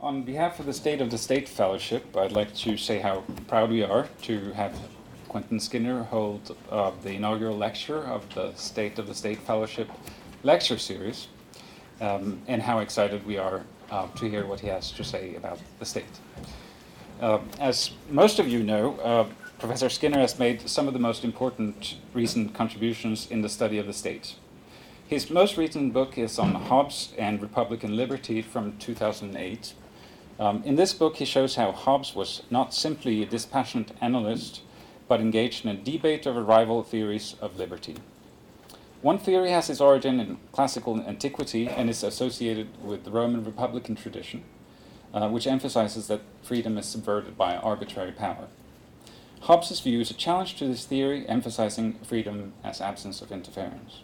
On behalf of the State of the State Fellowship, I'd like to say how proud we are to have Quentin Skinner hold uh, the inaugural lecture of the State of the State Fellowship lecture series, um, and how excited we are uh, to hear what he has to say about the state. Uh, as most of you know, uh, Professor Skinner has made some of the most important recent contributions in the study of the state. His most recent book is on Hobbes and Republican Liberty from 2008. Um, in this book, he shows how Hobbes was not simply a dispassionate analyst, but engaged in a debate over rival theories of liberty. One theory has its origin in classical antiquity and is associated with the Roman Republican tradition, uh, which emphasizes that freedom is subverted by arbitrary power. Hobbes' view is a challenge to this theory, emphasizing freedom as absence of interference.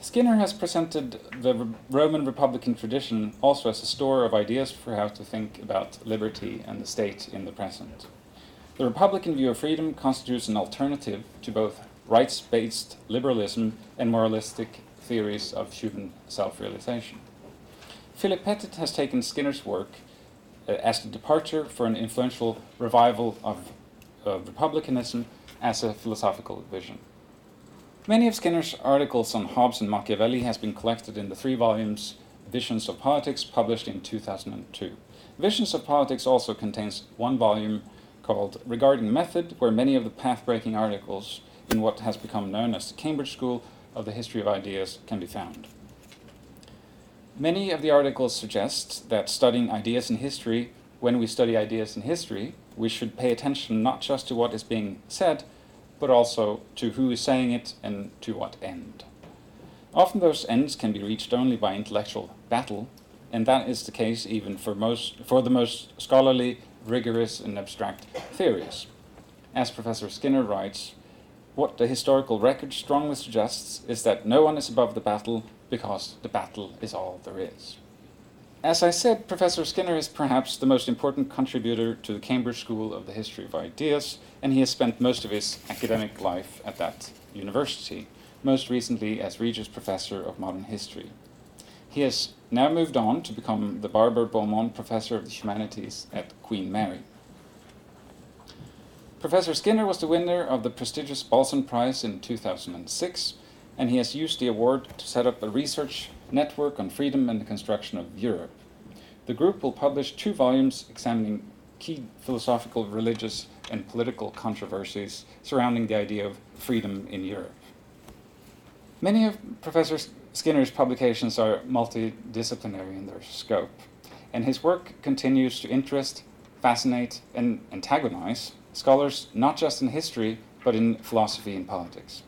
Skinner has presented the Roman Republican tradition also as a store of ideas for how to think about liberty and the state in the present. The Republican view of freedom constitutes an alternative to both rights based liberalism and moralistic theories of human self realization. Philip Pettit has taken Skinner's work uh, as a departure for an influential revival of of republicanism as a philosophical vision. Many of Skinner's articles on Hobbes and Machiavelli has been collected in the three volumes Visions of Politics published in 2002. Visions of Politics also contains one volume called Regarding Method, where many of the path-breaking articles in what has become known as the Cambridge School of the History of Ideas can be found. Many of the articles suggest that studying ideas in history, when we study ideas in history, we should pay attention not just to what is being said, but also to who is saying it and to what end. Often those ends can be reached only by intellectual battle, and that is the case even for, most, for the most scholarly, rigorous, and abstract theories. As Professor Skinner writes, what the historical record strongly suggests is that no one is above the battle because the battle is all there is. As I said, Professor Skinner is perhaps the most important contributor to the Cambridge School of the History of Ideas, and he has spent most of his academic life at that university, most recently as Regius Professor of Modern History. He has now moved on to become the Barber Beaumont Professor of the Humanities at Queen Mary. Professor Skinner was the winner of the prestigious Balzan Prize in 2006, and he has used the award to set up a research network on freedom and the construction of Europe. The group will publish two volumes examining key philosophical, religious, and political controversies surrounding the idea of freedom in Europe. Many of Professor Skinner's publications are multidisciplinary in their scope, and his work continues to interest, fascinate, and antagonize scholars not just in history, but in philosophy and politics.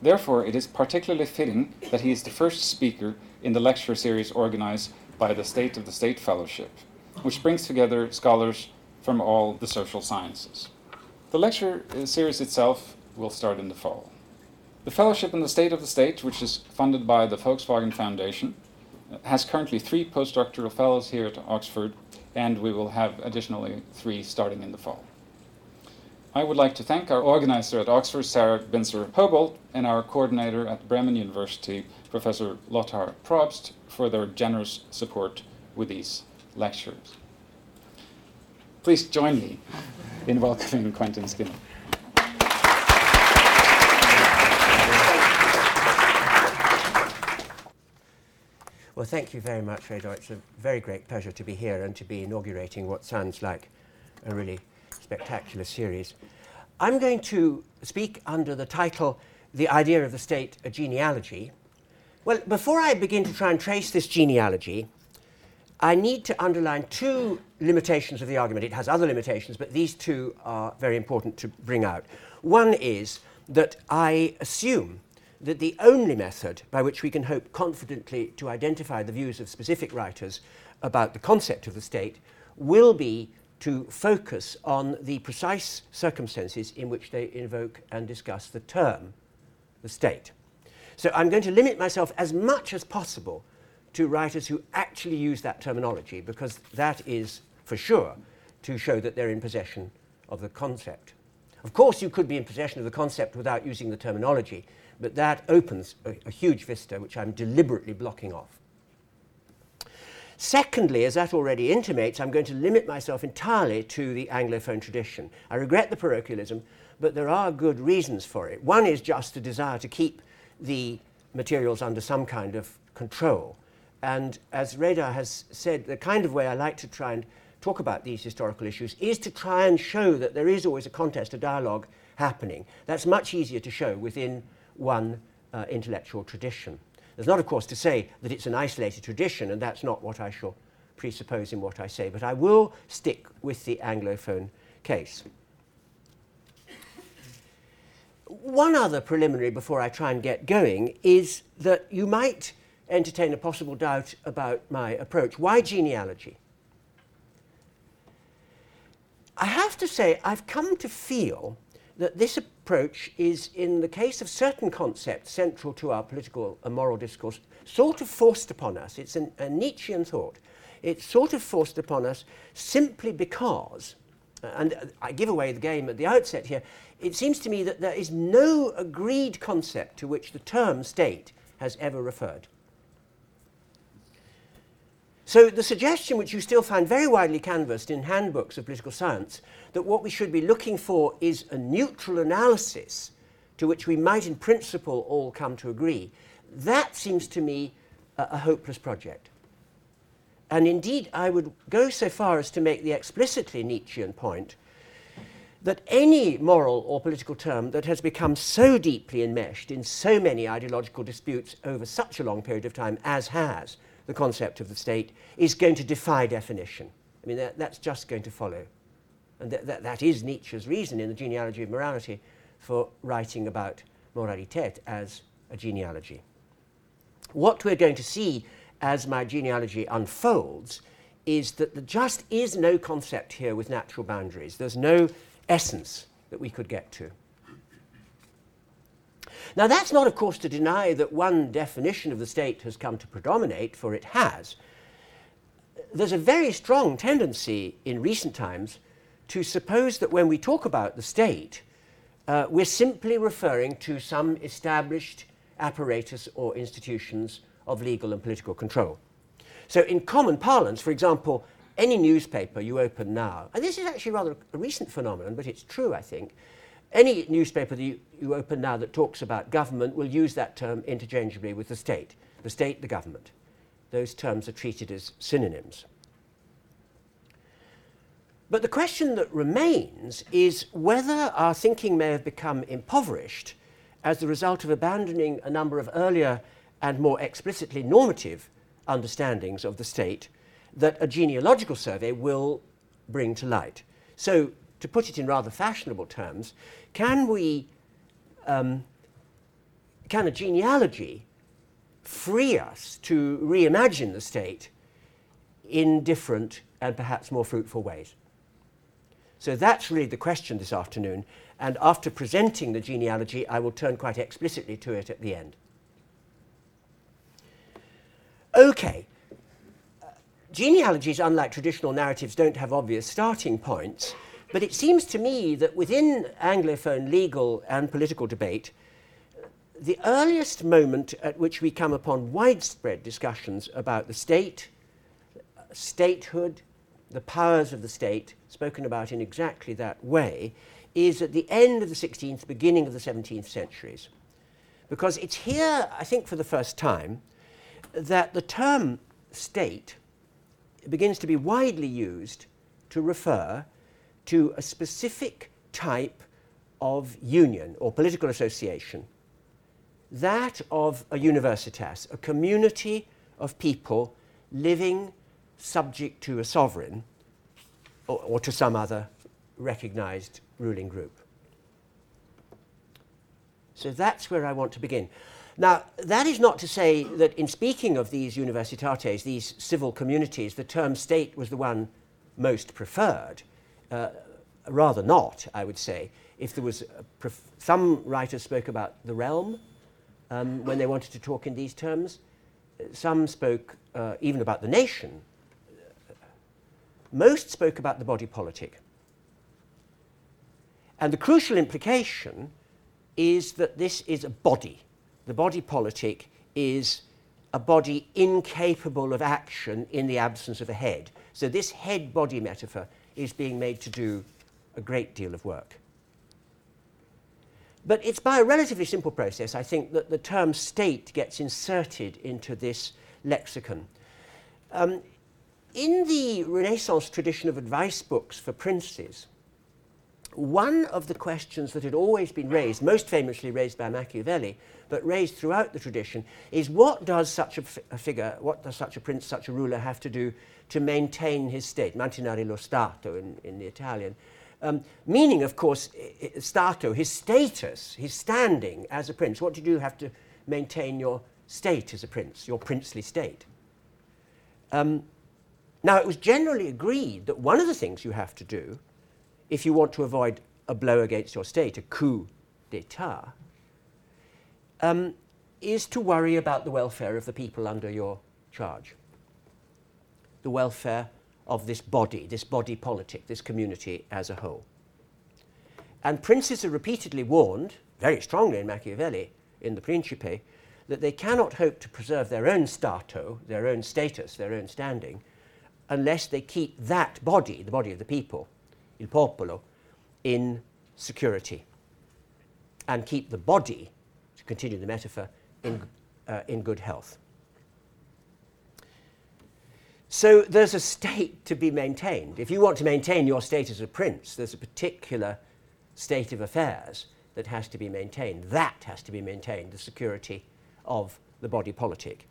Therefore, it is particularly fitting that he is the first speaker in the lecture series organized by the State of the State Fellowship, which brings together scholars from all the social sciences. The lecture uh, series itself will start in the fall. The fellowship in the State of the State, which is funded by the Volkswagen Foundation, uh, has currently three postdoctoral fellows here at Oxford, and we will have additionally three starting in the fall. I would like to thank our organizer at Oxford, Sarah Binzer Hobolt, and our coordinator at Bremen University, Professor Lothar Probst, for their generous support with these lectures. Please join me in welcoming Quentin Skinner. Well, thank you very much, Reidar. It's a very great pleasure to be here and to be inaugurating what sounds like a really spectacular series. I'm going to speak under the title The Idea of the State, a Genealogy. Well, before I begin to try and trace this genealogy, I need to underline two limitations of the argument. It has other limitations, but these two are very important to bring out. One is that I assume that the only method by which we can hope confidently to identify the views of specific writers about the concept of the state will be to focus on the precise circumstances in which they invoke and discuss the term, the state. So I'm going to limit myself as much as possible to writers who actually use that terminology because that is, for sure, to show that they're in possession of the concept. Of course, you could be in possession of the concept without using the terminology, but that opens a, a huge vista which I'm deliberately blocking off. Secondly, as that already intimates, I'm going to limit myself entirely to the Anglophone tradition. I regret the parochialism, but there are good reasons for it. One is just a desire to keep the materials under some kind of control. And as Reidar has said, the kind of way I like to try and talk about these historical issues is to try and show that there is always a contest, a dialogue happening. That's much easier to show within one uh, intellectual tradition. There's not, of course, to say that it's an isolated tradition, and that's not what I shall presuppose in what I say, but I will stick with the Anglophone case. One other preliminary before I try and get going is that you might entertain a possible doubt about my approach. Why genealogy? I have to say, I've come to feel that this approach is, in the case of certain concepts central to our political and moral discourse, sort of forced upon us. It's an, a Nietzschean thought. It's sort of forced upon us simply because, and I give away the game at the outset here, it seems to me that there is no agreed concept to which the term state has ever referred. So the suggestion, which you still find very widely canvassed in handbooks of political science, that what we should be looking for is a neutral analysis to which we might in principle all come to agree, that seems to me a, a hopeless project. And indeed, I would go so far as to make the explicitly Nietzschean point that any moral or political term that has become so deeply enmeshed in so many ideological disputes over such a long period of time as has the concept of the state is going to defy definition. I mean, that, that's just going to follow. And th- that, that is Nietzsche's reason in the genealogy of morality for writing about moralität as a genealogy. What we're going to see as my genealogy unfolds is that there just is no concept here with natural boundaries. There's no essence that we could get to. Now, that's not, of course, to deny that one definition of the state has come to predominate, for it has. There's a very strong tendency in recent times to suppose that when we talk about the state, uh, we're simply referring to some established apparatus or institutions of legal and political control. So, in common parlance, for example, any newspaper you open now, and this is actually rather a recent phenomenon, but it's true, I think, any newspaper that you, you open now that talks about government will use that term interchangeably with the state. The state, the government. Those terms are treated as synonyms. But the question that remains is whether our thinking may have become impoverished as the result of abandoning a number of earlier and more explicitly normative understandings of the state that a genealogical survey will bring to light. So, to put it in rather fashionable terms, can we, um, can a genealogy free us to reimagine the state in different and perhaps more fruitful ways? So that's really the question this afternoon. And after presenting the genealogy, I will turn quite explicitly to it at the end. Okay. Genealogies, unlike traditional narratives, don't have obvious starting points. But it seems to me that within Anglophone legal and political debate, the earliest moment at which we come upon widespread discussions about the state, statehood, the powers of the state, spoken about in exactly that way, is at the end of the 16th, beginning of the 17th centuries. Because it's here, I think, for the first time, that the term state begins to be widely used to refer to a specific type of union or political association, that of a universitas, a community of people living subject to a sovereign or, or to some other recognized ruling group. So that's where I want to begin. Now, that is not to say that in speaking of these universitates, these civil communities, the term state was the one most preferred. Uh, rather not, I would say. If there was pref- some writers spoke about the realm um, when they wanted to talk in these terms. Some spoke uh, even about the nation. Most spoke about the body politic. And the crucial implication is that this is a body. The body politic is a body incapable of action in the absence of a head. So this head body metaphor is being made to do a great deal of work. But it's by a relatively simple process, I think, that the term state gets inserted into this lexicon. Um, in the Renaissance tradition of advice books for princes, one of the questions that had always been raised, most famously raised by Machiavelli, but raised throughout the tradition, is what does such a, figure, what does such a prince, such a ruler have to do to maintain his state, mantenere lo Stato in, in the Italian. Um, meaning, of course, Stato, his status, his standing as a prince. What do you do? Have to maintain your state as a prince, your princely state. Um, now, it was generally agreed that one of the things you have to do if you want to avoid a blow against your state, a coup d'etat, um, is to worry about the welfare of the people under your charge, the welfare of this body, this body politic, this community as a whole. And princes are repeatedly warned, very strongly in Machiavelli, in the Principe, that they cannot hope to preserve their own stato, their own status, their own standing, unless they keep that body, the body of the people, il popolo, in security and keep the body, continue the metaphor, in, uh, in good health. So there's a state to be maintained. If you want to maintain your state as a prince, there's a particular state of affairs that has to be maintained. That has to be maintained, the security of the body politic.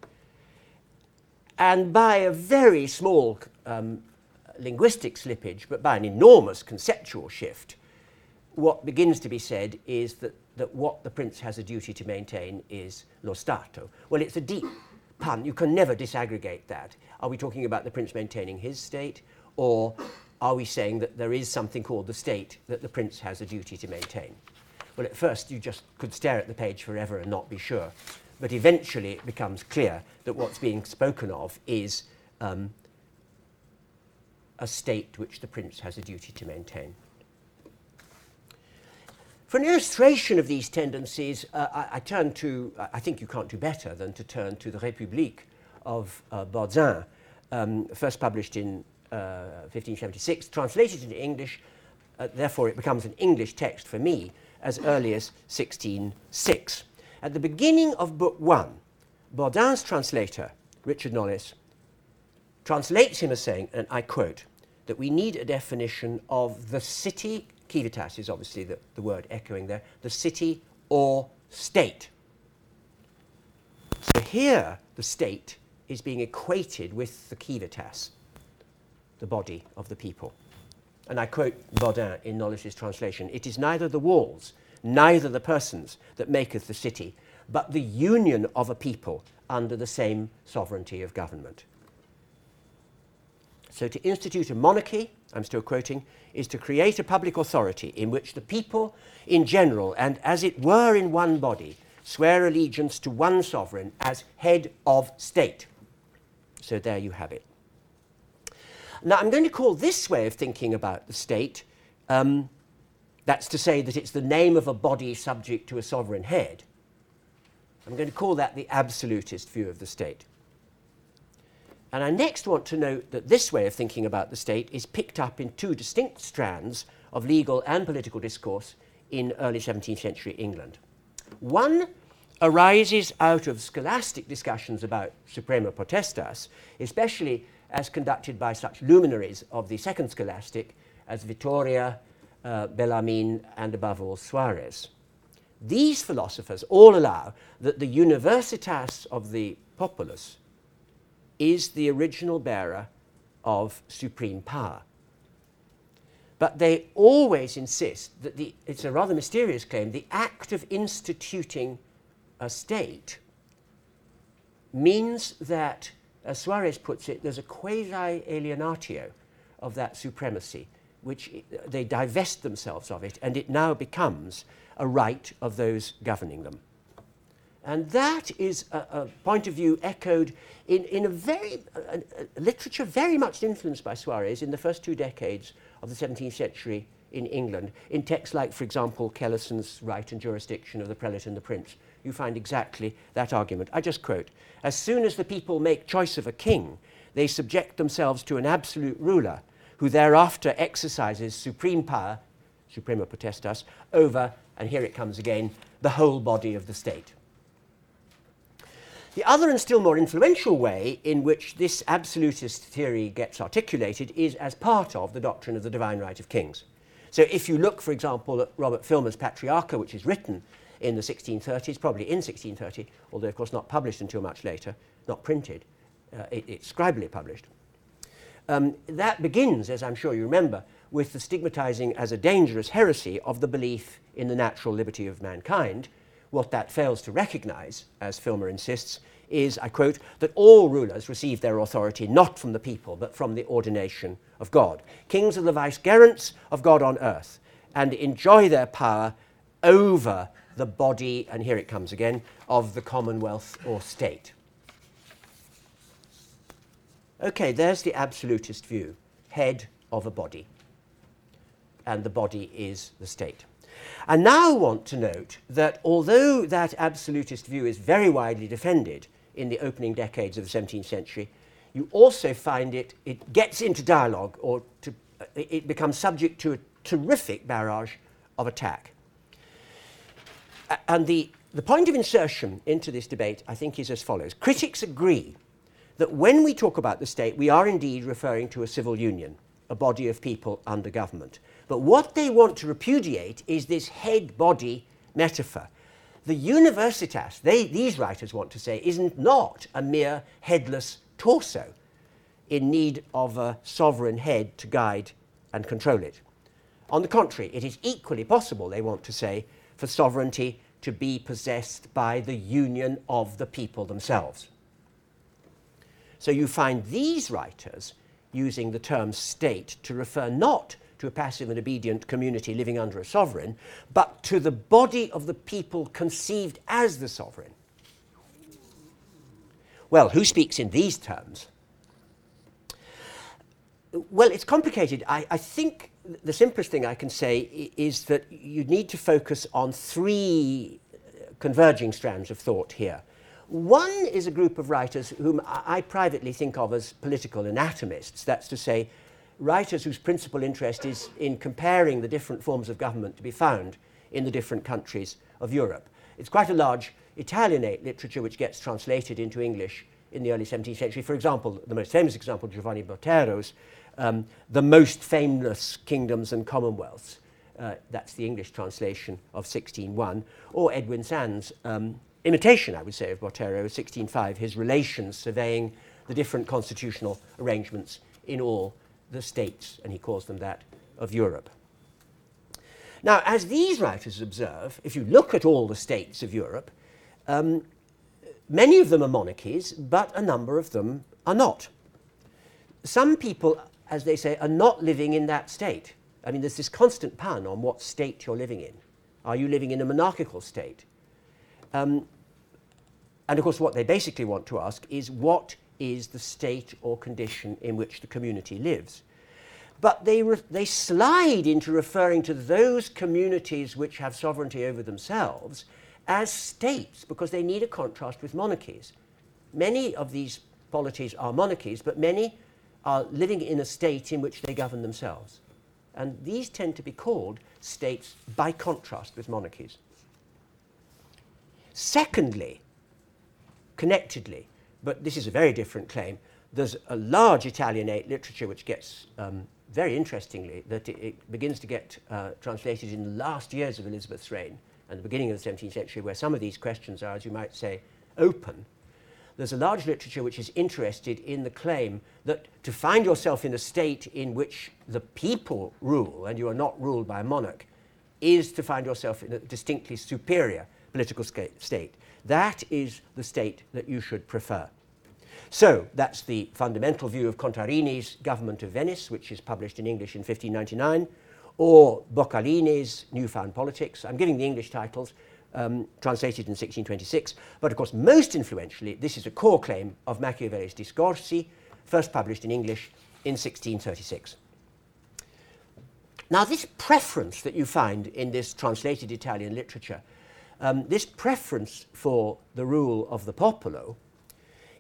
And by a very small um, linguistic slippage, but by an enormous conceptual shift, what begins to be said is that, that what the prince has a duty to maintain is lo Stato. Well, it's a deep pun. You can never disaggregate that. Are we talking about the prince maintaining his state, or are we saying that there is something called the state that the prince has a duty to maintain? Well, at first you just could stare at the page forever and not be sure. But eventually it becomes clear that what's being spoken of is um, a state which the prince has a duty to maintain. For an illustration of these tendencies, uh, I, I, turn to, I think you can't do better than to turn to the République of uh, um, first published in uh, 1576, translated into English, uh, therefore it becomes an English text for me, as early as 1606. At the beginning of Book One, Bodin's translator, Richard Knolles, translates him as saying, and I quote, that we need a definition of the city, civitas is obviously the, the word echoing there, the city or state. So here the state is being equated with the civitas, the body of the people. And I quote Bodin in Knolles's translation It is neither the walls, neither the persons that maketh the city, but the union of a people under the same sovereignty of government. So to institute a monarchy, I'm still quoting, is to create a public authority in which the people in general, and as it were in one body, swear allegiance to one sovereign as head of state. So there you have it. Now I'm going to call this way of thinking about the state, um, that's to say that it's the name of a body subject to a sovereign head. I'm going to call that the absolutist view of the state. And I next want to note that this way of thinking about the state is picked up in two distinct strands of legal and political discourse in early 17th century England. One arises out of scholastic discussions about suprema potestas, especially as conducted by such luminaries of the second scholastic as Vitoria, uh, Bellarmine, and above all Suarez. These philosophers all allow that the universitas of the populace is the original bearer of supreme power. But they always insist that the, it's a rather mysterious claim, the act of instituting a state means that, as Suarez puts it, there's a quasi alienatio of that supremacy, which they divest themselves of it, and it now becomes a right of those governing them. And that is a, a point of view echoed in, in a very a, a literature very much influenced by Suarez in the first two decades of the 17th century in England. In texts like, for example, Kellison's Right and Jurisdiction of the Prelate and the Prince, you find exactly that argument. I just quote As soon as the people make choice of a king, they subject themselves to an absolute ruler who thereafter exercises supreme power, suprema potestas, over, and here it comes again, the whole body of the state. The other and still more influential way in which this absolutist theory gets articulated is as part of the doctrine of the divine right of kings. So if you look, for example, at Robert Filmer's Patriarcha, which is written in the 1630s, probably in 1630, although of course not published until much later, not printed, uh, it, it's scribally published. Um, that begins, as I'm sure you remember, with the stigmatizing as a dangerous heresy of the belief in the natural liberty of mankind, what that fails to recognize, as Filmer insists, is, I quote, that all rulers receive their authority not from the people, but from the ordination of God. Kings are the vicegerents of God on earth and enjoy their power over the body, and here it comes again, of the commonwealth or state. Okay, there's the absolutist view head of a body, and the body is the state. I now want to note that although that absolutist view is very widely defended in the opening decades of the 17th century, you also find it, it gets into dialogue or to, uh, it becomes subject to a terrific barrage of attack. And the, the point of insertion into this debate, I think, is as follows. Critics agree that when we talk about the state, we are indeed referring to a civil union, a body of people under government. But what they want to repudiate is this head body metaphor. The universitas, they, these writers want to say, isn't not a mere headless torso in need of a sovereign head to guide and control it. On the contrary, it is equally possible, they want to say, for sovereignty to be possessed by the union of the people themselves. So you find these writers using the term state to refer not to a passive and obedient community living under a sovereign, but to the body of the people conceived as the sovereign. Well, who speaks in these terms? Well, it's complicated. I, I, think the simplest thing I can say is that you need to focus on three uh, converging strands of thought here. One is a group of writers whom I privately think of as political anatomists, that's to say, writers whose principal interest is in comparing the different forms of government to be found in the different countries of Europe. It's quite a large Italianate literature which gets translated into English in the early 17th century. For example, the most famous example, Giovanni Botero's um, The Most Famous Kingdoms and Commonwealths. Uh, that's the English translation of 16.1. Or Edwin Sandys' um, imitation, I would say, of Botero, 16.5, his relations surveying the different constitutional arrangements in all the states, and he calls them that, of Europe. Now, as these writers observe, if you look at all the states of Europe, um, many of them are monarchies, but a number of them are not. Some people, as they say, are not living in that state. I mean, there's this constant pun on what state you're living in. Are you living in a monarchical state? Um, and of course, what they basically want to ask is what is the state or condition in which the community lives. But they, they slide into referring to those communities which have sovereignty over themselves as states because they need a contrast with monarchies. Many of these polities are monarchies, but many are living in a state in which they govern themselves. And these tend to be called states by contrast with monarchies. Secondly, connectedly, but this is a very different claim. There's a large Italianate literature which gets, um, very interestingly, that it, it begins to get uh, translated in the last years of Elizabeth's reign and the beginning of the 17th century, where some of these questions are, as you might say, open. There's a large literature which is interested in the claim that to find yourself in a state in which the people rule and you are not ruled by a monarch is to find yourself in a distinctly superior political state. That is the state that you should prefer. So that's the fundamental view of Contarini's Government of Venice, which is published in English in 1599, or Boccalini's Newfound Politics. I'm giving the English titles, um, translated in 1626. But of course, most influentially, this is a core claim of Machiavelli's Discorsi, first published in English in 1636. Now, this preference that you find in this translated Italian literature, um, this preference for the rule of the popolo,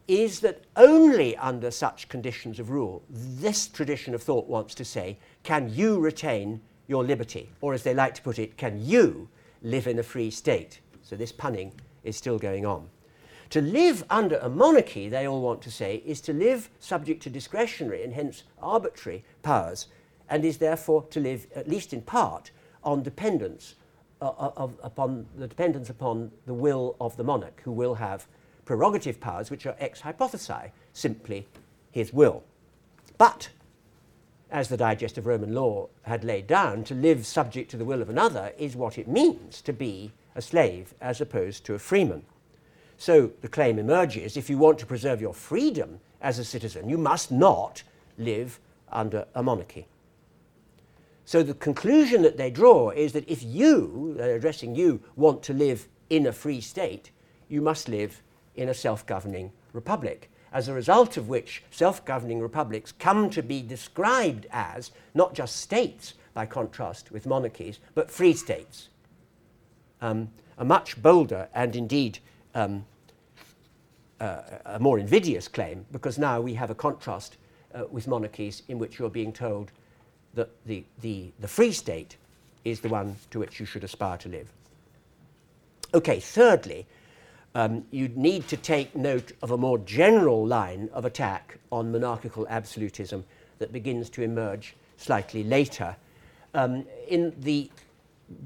is that only under such conditions of rule, this tradition of thought wants to say, can you retain your liberty? Or, as they like to put it, can you live in a free state? So, this punning is still going on. To live under a monarchy, they all want to say, is to live subject to discretionary and hence arbitrary powers, and is therefore to live, at least in part, on dependence Uh, uh, of, upon the dependence upon the will of the monarch, who will have prerogative powers which are ex hypothesi, simply his will. But, as the Digest of Roman Law had laid down, to live subject to the will of another is what it means to be a slave as opposed to a freeman. So the claim emerges if you want to preserve your freedom as a citizen, you must not live under a monarchy. So the conclusion that they draw is that if you, they're addressing you, want to live in a free state, you must live in a self governing republic. As a result of which, self governing republics come to be described as not just states, by contrast with monarchies, but free states. Um, a much bolder and indeed um, uh, a more invidious claim because now we have a contrast uh, with monarchies in which you're being told that the, the, the free state is the one to which you should aspire to live. Okay, thirdly, um, you need to take note of a more general line of attack on monarchical absolutism that begins to emerge slightly later um, in the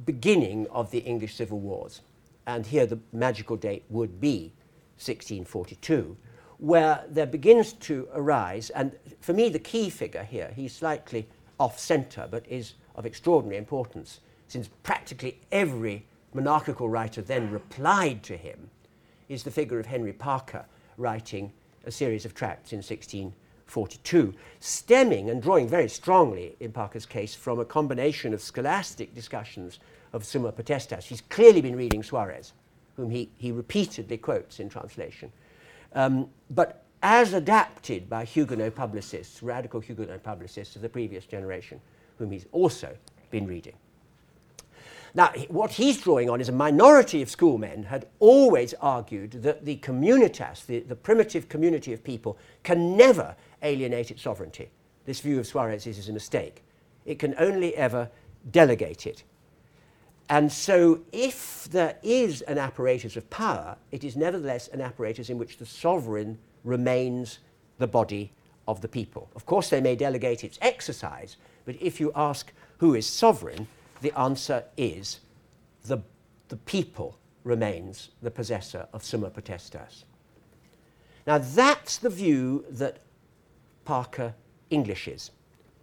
beginning of the English Civil Wars. And here the magical date would be 1642, where there begins to arise, and for me, the key figure here, he's slightly off centre, but is of extraordinary importance, since practically every monarchical writer then replied to him, is the figure of Henry Parker writing a series of tracts in 1642, stemming and drawing very strongly, in Parker's case, from a combination of scholastic discussions of Summa Potestas. He's clearly been reading Suarez whom he, he repeatedly quotes in translation. Um, but as adapted by Huguenot publicists, radical Huguenot publicists of the previous generation, whom he's also been reading. Now, what he's drawing on is a minority of schoolmen had always argued that the communitas, the, the primitive community of people, can never alienate its sovereignty. This view of Suarez is a mistake. It can only ever delegate it. And so, if there is an apparatus of power, it is nevertheless an apparatus in which the sovereign remains the body of the people. Of course, they may delegate its exercise, but if you ask who is sovereign, the answer is the, the people remains the possessor of summa potestas. Now, that's the view that Parker Englishes,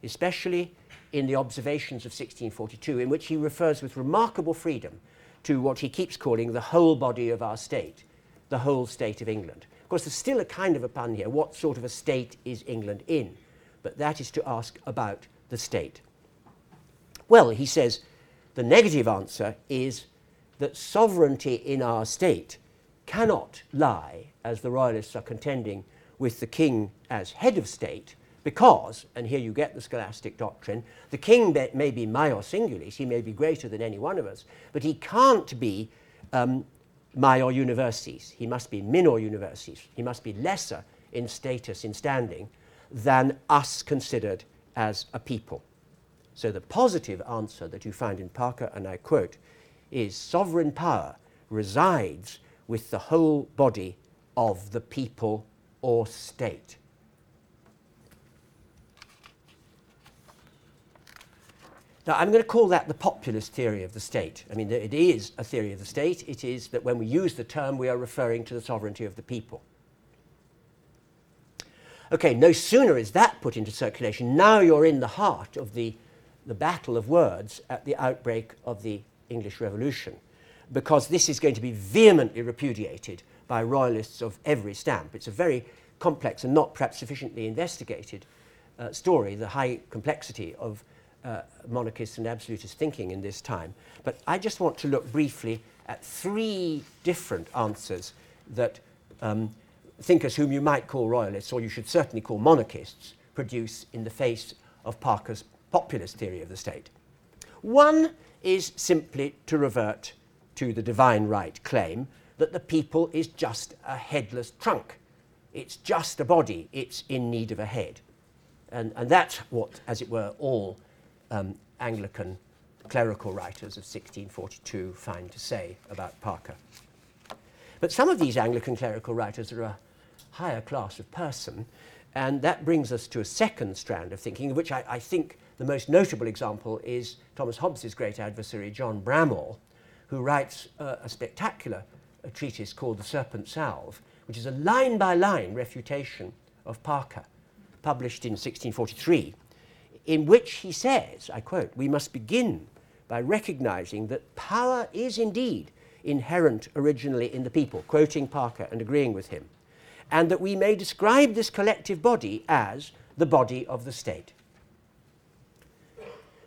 especially in the observations of 1642, in which he refers with remarkable freedom to what he keeps calling the whole body of our state, the whole state of England. Course, there's still a kind of a pun here. What sort of a state is England in? But that is to ask about the state. Well, he says the negative answer is that sovereignty in our state cannot lie, as the royalists are contending, with the king as head of state, because, and here you get the scholastic doctrine, the king may be maior singulis, he may be greater than any one of us, but he can't be um, maior universis. He must be minor universis. He must be lesser in status, in standing, than us considered as a people. So the positive answer that you find in Parker, and I quote, is sovereign power resides with the whole body of the people or state. Now, I'm going to call that the populist theory of the state. I mean, it is a theory of the state. It is that when we use the term, we are referring to the sovereignty of the people. Okay, no sooner is that put into circulation, now you're in the heart of the, the battle of words at the outbreak of the English Revolution, because this is going to be vehemently repudiated by royalists of every stamp. It's a very complex and not perhaps sufficiently investigated uh, story, the high complexity of uh, monarchist and absolutist thinking in this time. But I just want to look briefly at three different answers that um, thinkers whom you might call royalists, or you should certainly call monarchists, produce in the face of Parker's populist theory of the state. One is simply to revert to the divine right claim that the people is just a headless trunk. It's just a body, it's in need of a head. And, and that's what, as it were, all um, Anglican clerical writers of 1642 find to say about Parker. But some of these Anglican clerical writers are a higher class of person, and that brings us to a second strand of thinking, which I, I think the most notable example is Thomas Hobbes's great adversary, John Bramhall, who writes uh, a spectacular treatise called The Serpent Salve, which is a line by line refutation of Parker, published in 1643, in which he says, I quote, We must begin by recognizing that power is indeed inherent originally in the people, quoting Parker and agreeing with him, and that we may describe this collective body as the body of the state.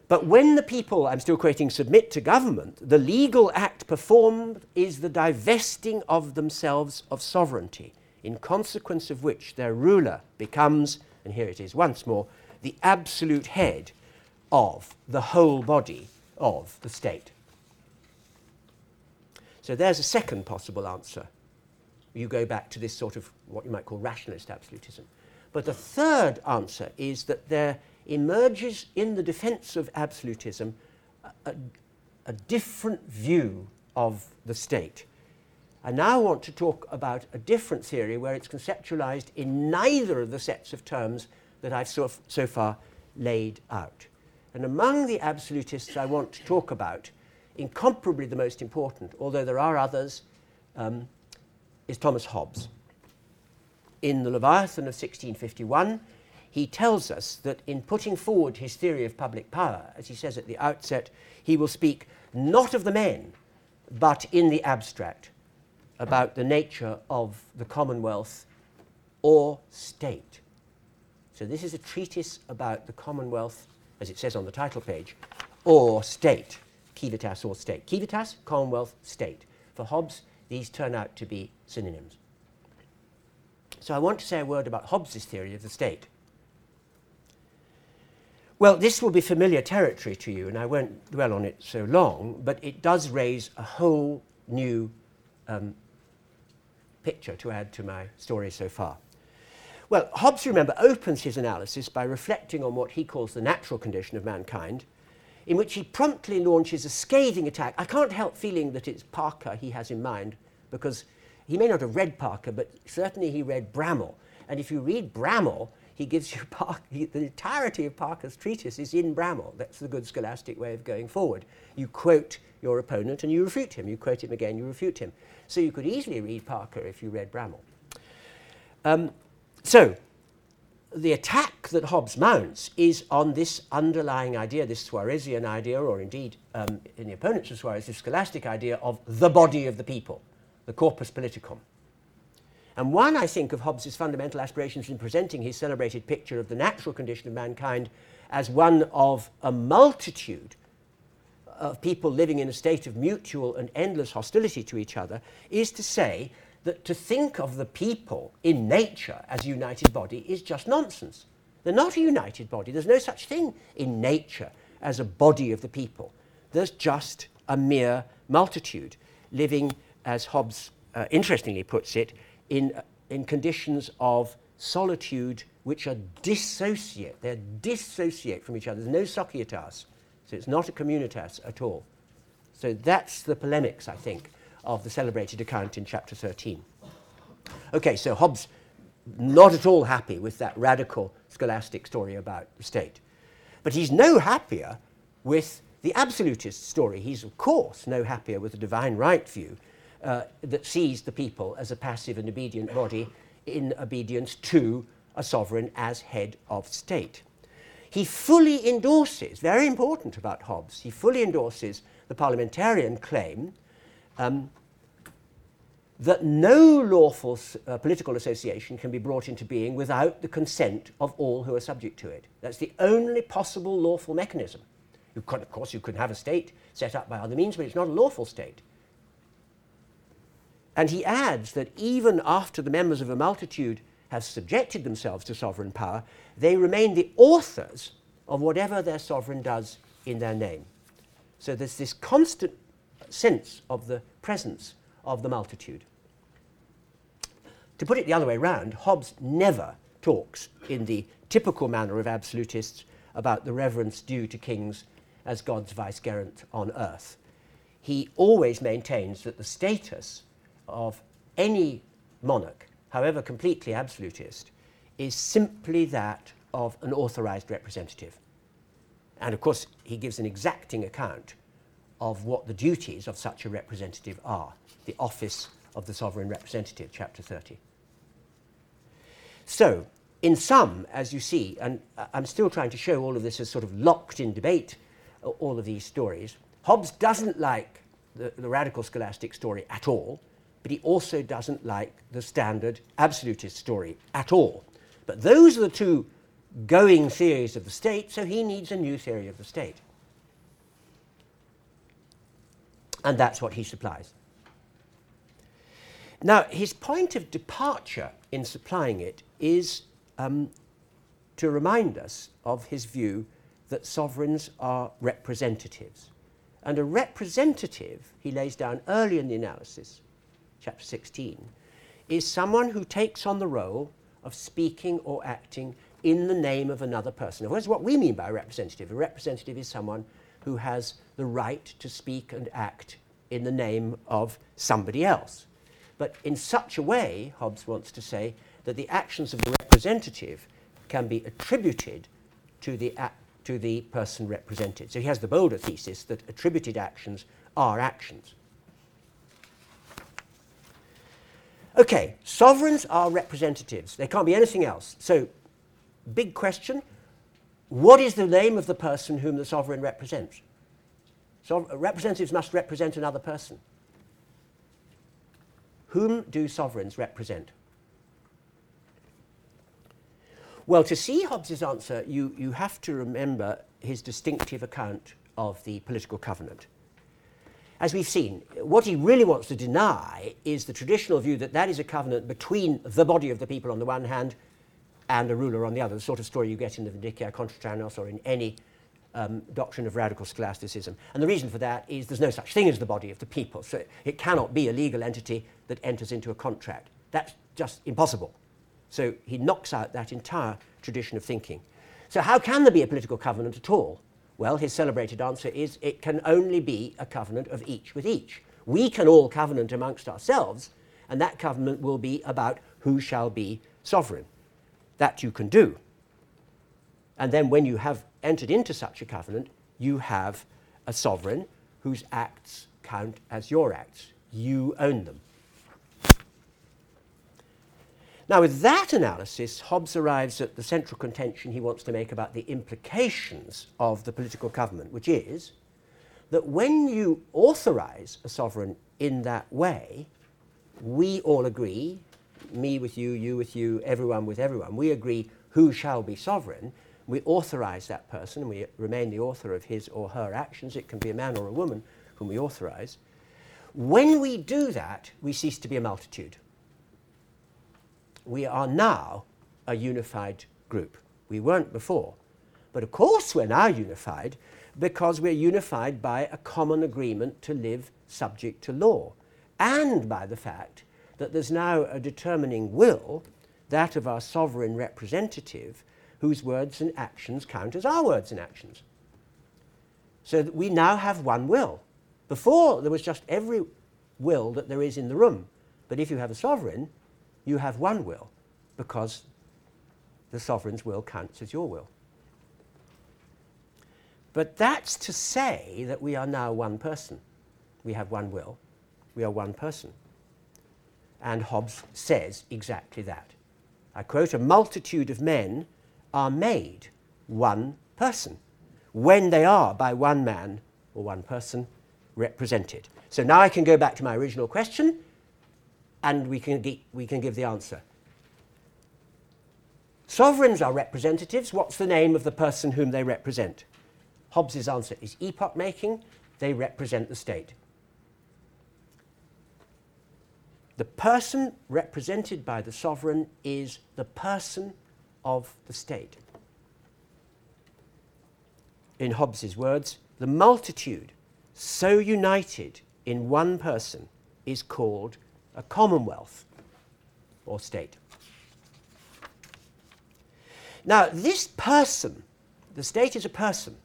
But when the people, I'm still quoting, submit to government, the legal act performed is the divesting of themselves of sovereignty, in consequence of which their ruler becomes, and here it is once more, the absolute head of the whole body of the state. So there's a second possible answer. You go back to this sort of what you might call rationalist absolutism. But the third answer is that there emerges in the defense of absolutism a, a, a different view of the state. I now want to talk about a different theory where it's conceptualized in neither of the sets of terms that I've so, so far laid out. And among the absolutists I want to talk about, incomparably the most important, although there are others, um, is Thomas Hobbes. In the Leviathan of 1651, he tells us that in putting forward his theory of public power, as he says at the outset, he will speak not of the men, but in the abstract, about the nature of the commonwealth or state. So, this is a treatise about the commonwealth, as it says on the title page, or state, civitas or state. Civitas, commonwealth, state. For Hobbes, these turn out to be synonyms. So, I want to say a word about Hobbes's theory of the state. Well, this will be familiar territory to you, and I won't dwell on it so long, but it does raise a whole new um, picture to add to my story so far. Well, Hobbes, remember, opens his analysis by reflecting on what he calls the natural condition of mankind, in which he promptly launches a scathing attack. I can't help feeling that it's Parker he has in mind, because he may not have read Parker, but certainly he read Bramhall. And if you read Bramhall, he gives you he, the entirety of Parker's treatise is in Bramhall. That's the good scholastic way of going forward. You quote your opponent and you refute him. You quote him again, you refute him. So you could easily read Parker if you read Bramhall. Um, so the attack that Hobbes mounts is on this underlying idea, this Suarezian idea, or indeed um, in the opponents of Suarez, this scholastic idea of the body of the people, the corpus politicum. And one, I think, of Hobbes's fundamental aspirations in presenting his celebrated picture of the natural condition of mankind as one of a multitude of people living in a state of mutual and endless hostility to each other is to say that to think of the people in nature as a united body is just nonsense. They're not a united body. There's no such thing in nature as a body of the people. There's just a mere multitude living, as Hobbes uh, interestingly puts it, in, in conditions of solitude which are dissociate. They're dissociate from each other. There's no societas, so it's not a communitas at all. So that's the polemics, I think, of the celebrated account in chapter 13. Okay, so Hobbes not at all happy with that radical scholastic story about the state. But he's no happier with the absolutist story. He's, of course, no happier with the divine right view uh, that sees the people as a passive and obedient body in obedience to a sovereign as head of state. He fully endorses, very important about Hobbes, he fully endorses the parliamentarian claim um, that no lawful uh, political association can be brought into being without the consent of all who are subject to it. That's the only possible lawful mechanism. Could, of course, you could have a state set up by other means, but it's not a lawful state. And he adds that even after the members of a multitude have subjected themselves to sovereign power, they remain the authors of whatever their sovereign does in their name. So there's this constant sense of the presence of the multitude. To put it the other way round, Hobbes never talks in the typical manner of absolutists about the reverence due to kings as God's vicegerent on earth. He always maintains that the status of any monarch, however completely absolutist, is simply that of an authorized representative. And of course, he gives an exacting account of what the duties of such a representative are the office of the sovereign representative, chapter 30. So, in sum, as you see, and I'm still trying to show all of this as sort of locked in debate, uh, all of these stories, Hobbes doesn't like the, the radical scholastic story at all, but he also doesn't like the standard absolutist story at all. But those are the two going theories of the state, so he needs a new theory of the state. And that's what he supplies. Now, his point of departure in supplying it is um, to remind us of his view that sovereigns are representatives. And a representative, he lays down early in the analysis, chapter 16, is someone who takes on the role of speaking or acting in the name of another person. Now, what we mean by a representative. A representative is someone who has the right to speak and act in the name of somebody else. But in such a way, Hobbes wants to say that the actions of the representative can be attributed to the, to the person represented. So he has the bolder thesis that attributed actions are actions. Okay, sovereigns are representatives. They can't be anything else. So, big question what is the name of the person whom the sovereign represents? So, uh, representatives must represent another person. Whom do sovereigns represent? Well, to see Hobbes's answer, you, you have to remember his distinctive account of the political covenant. As we've seen, what he really wants to deny is the traditional view that that is a covenant between the body of the people on the one hand and a ruler on the other, the sort of story you get in the Vindiciae contra tyrannos or in any um, doctrine of radical scholasticism. And the reason for that is there's no such thing as the body of the people, so it cannot be a legal entity that enters into a contract. That's just impossible. So he knocks out that entire tradition of thinking. So, how can there be a political covenant at all? Well, his celebrated answer is it can only be a covenant of each with each. We can all covenant amongst ourselves, and that covenant will be about who shall be sovereign. That you can do. And then, when you have entered into such a covenant, you have a sovereign whose acts count as your acts. You own them. Now, with that analysis, Hobbes arrives at the central contention he wants to make about the implications of the political covenant, which is that when you authorize a sovereign in that way, we all agree, me with you, you with you, everyone with everyone, we agree who shall be sovereign. We authorize that person, and we remain the author of his or her actions. It can be a man or a woman whom we authorize. When we do that, we cease to be a multitude we are now a unified group. We weren't before. But of course, we're now unified because we're unified by a common agreement to live subject to law and by the fact that there's now a determining will, that of our sovereign representative, whose words and actions count as our words and actions. So that we now have one will. Before, there was just every will that there is in the room. But if you have a sovereign, you have one will because the sovereign's will counts as your will. But that's to say that we are now one person. We have one will, we are one person. And Hobbes says exactly that. I quote A multitude of men are made one person when they are by one man or one person represented. So now I can go back to my original question and we can, we can give the answer. Sovereigns are representatives. What's the name of the person whom they represent? Hobbes's answer is epoch making. They represent the state. The person represented by the sovereign is the person of the state. In Hobbes's words, the multitude so united in one person is called a commonwealth or state. Now, this person, the state is a person,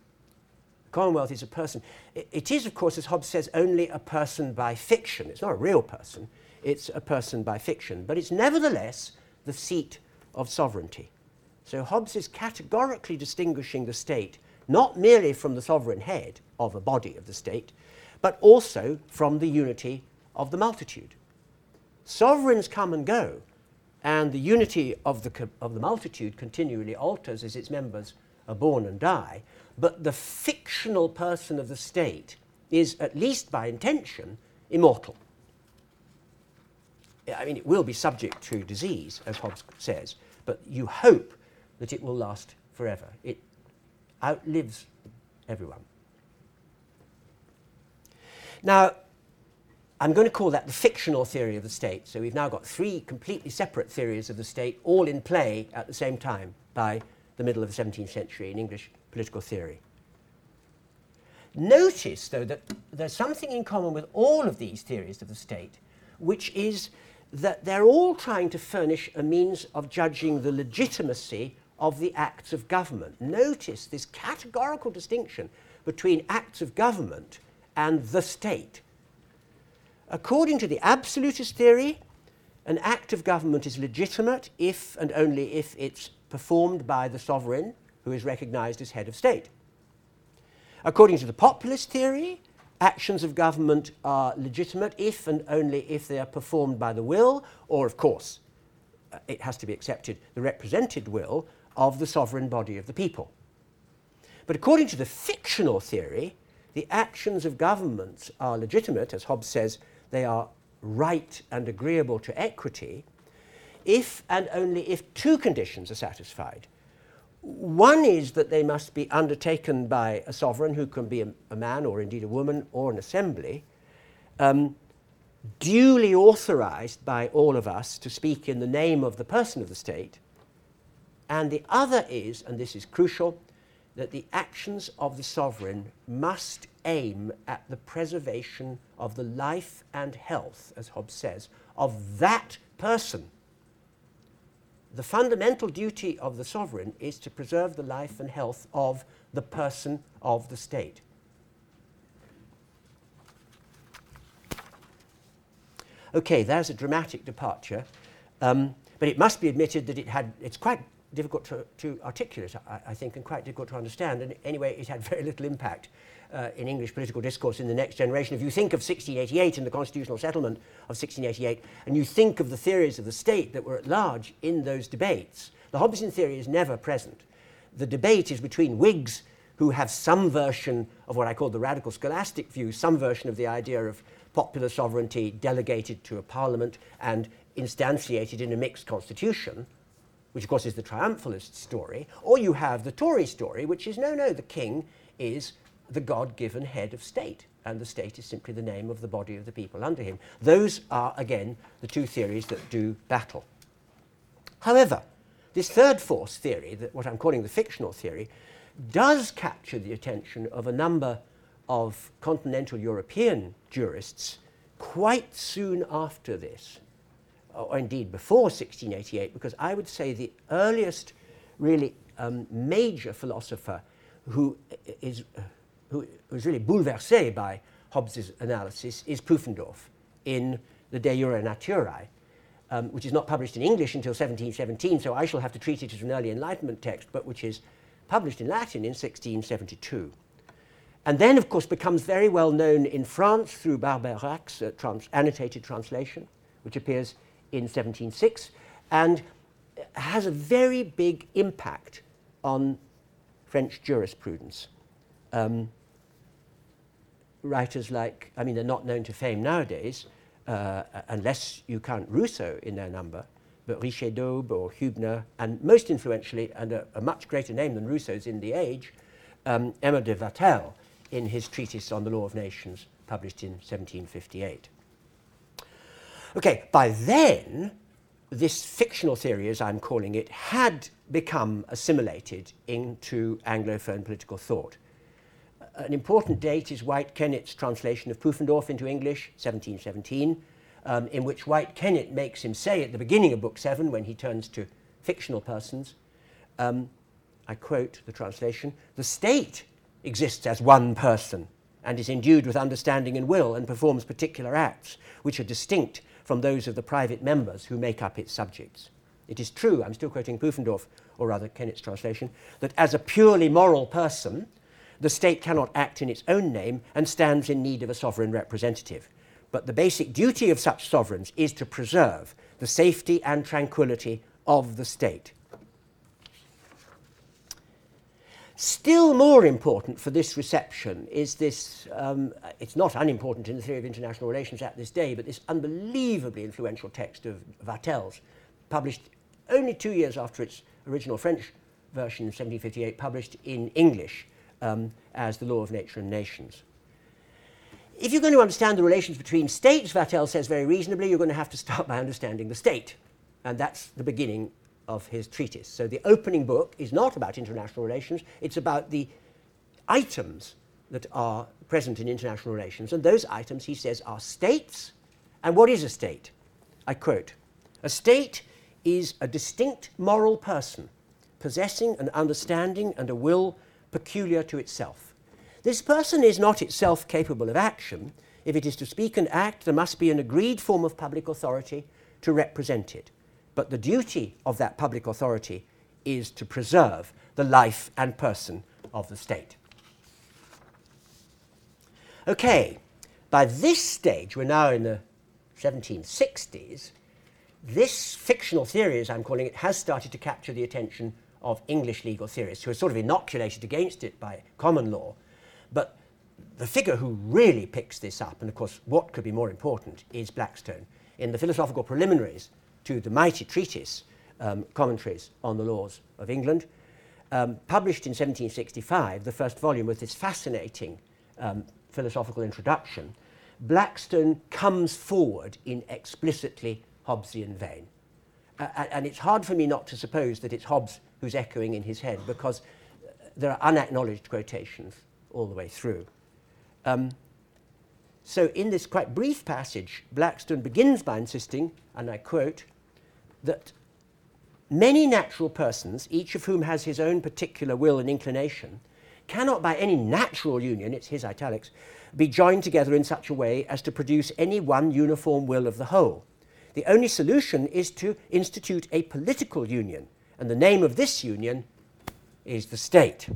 the commonwealth is a person. It, it is, of course, as Hobbes says, only a person by fiction. It's not a real person, it's a person by fiction. But it's nevertheless the seat of sovereignty. So Hobbes is categorically distinguishing the state not merely from the sovereign head of a body of the state, but also from the unity of the multitude. Sovereigns come and go, and the unity of the, of the multitude continually alters as its members are born and die, but the fictional person of the state is, at least by intention, immortal. I mean, it will be subject to disease, as Hobbes says, but you hope that it will last forever. It outlives everyone. Now, I'm going to call that the fictional theory of the state. So we've now got three completely separate theories of the state, all in play at the same time by the middle of the 17th century in English political theory. Notice, though, that there's something in common with all of these theories of the state, which is that they're all trying to furnish a means of judging the legitimacy of the acts of government. Notice this categorical distinction between acts of government and the state. According to the absolutist theory, an act of government is legitimate if and only if it's performed by the sovereign who is recognized as head of state. According to the populist theory, actions of government are legitimate if and only if they are performed by the will, or, of course, uh, it has to be accepted, the represented will of the sovereign body of the people. But according to the fictional theory, the actions of governments are legitimate, as Hobbes says, they are right and agreeable to equity, if and only if two conditions are satisfied. One is that they must be undertaken by a sovereign who can be a, a man or indeed a woman or an assembly, um, duly authorized by all of us to speak in the name of the person of the state. And the other is, and this is crucial, that the actions of the sovereign must aim at the preservation of the life and health, as Hobbes says, of that person. The fundamental duty of the sovereign is to preserve the life and health of the person of the state. Okay, there's a dramatic departure, um, but it must be admitted that it had, it's quite difficult to, to articulate, I, I, think, and quite difficult to understand. And anyway, it had very little impact uh, in English political discourse in the next generation. If you think of 1688 and the constitutional settlement of 1688, and you think of the theories of the state that were at large in those debates, the Hobbesian theory is never present. The debate is between Whigs who have some version of what I call the radical scholastic view, some version of the idea of popular sovereignty delegated to a parliament and instantiated in a mixed constitution, which of course is the triumphalist story, or you have the Tory story, which is no, no, the king is the God given head of state, and the state is simply the name of the body of the people under him. Those are, again, the two theories that do battle. However, this third force theory, that what I'm calling the fictional theory, does capture the attention of a number of continental European jurists quite soon after this or indeed before 1688, because I would say the earliest really um, major philosopher who is who was really bouleversé by Hobbes's analysis is Pufendorf in the De Jure Naturae, um, which is not published in English until 1717, so I shall have to treat it as an early Enlightenment text, but which is published in Latin in 1672. And then, of course, becomes very well known in France through Barbeyrac's uh, trans annotated translation, which appears in 1706 and has a very big impact on French jurisprudence. Um, writers like, I mean, they're not known to fame nowadays, uh, unless you count Rousseau in their number, but Richer d'Aube or Hübner, and most influentially, and a, a, much greater name than Rousseau's in the age, um, Emer de Vattel in his treatise on the law of nations, published in 1758. Okay, by then, this fictional theory, as I'm calling it, had become assimilated into Anglophone political thought. An important date is White Kennett's translation of Pufendorf into English, 1717, um, in which White Kennett makes him say at the beginning of Book 7, when he turns to fictional persons, um, I quote the translation, the state exists as one person and is endued with understanding and will and performs particular acts which are distinct from those of the private members who make up its subjects. It is true, I'm still quoting Pufendorf, or rather Kennett's translation, that as a purely moral person, the state cannot act in its own name and stands in need of a sovereign representative. But the basic duty of such sovereigns is to preserve the safety and tranquility of the state. Still more important for this reception is this, um, it's not unimportant in the theory of international relations at this day, but this unbelievably influential text of Vattel's, published only two years after its original French version in 1758, published in English um, as The Law of Nature and Nations. If you're going to understand the relations between states, Vattel says very reasonably, you're going to have to start by understanding the state. And that's the beginning of his treatise. So the opening book is not about international relations, it's about the items that are present in international relations. And those items, he says, are states. And what is a state? I quote A state is a distinct moral person possessing an understanding and a will peculiar to itself. This person is not itself capable of action. If it is to speak and act, there must be an agreed form of public authority to represent it. But the duty of that public authority is to preserve the life and person of the state. Okay, by this stage, we're now in the 1760s, this fictional theory, as I'm calling it, has started to capture the attention of English legal theorists who are sort of inoculated against it by common law. But the figure who really picks this up, and of course, what could be more important, is Blackstone. In the philosophical preliminaries to the mighty treatise, um, Commentaries on the Laws of England, um, published in 1765, the first volume with this fascinating um, philosophical introduction, Blackstone comes forward in explicitly Hobbesian vein. Uh, and it's hard for me not to suppose that it's Hobbes who's echoing in his head because there are unacknowledged quotations all the way through. Um, so, in this quite brief passage, Blackstone begins by insisting, and I quote, that many natural persons, each of whom has his own particular will and inclination, cannot by any natural union, it's his italics, be joined together in such a way as to produce any one uniform will of the whole. The only solution is to institute a political union, and the name of this union is the state.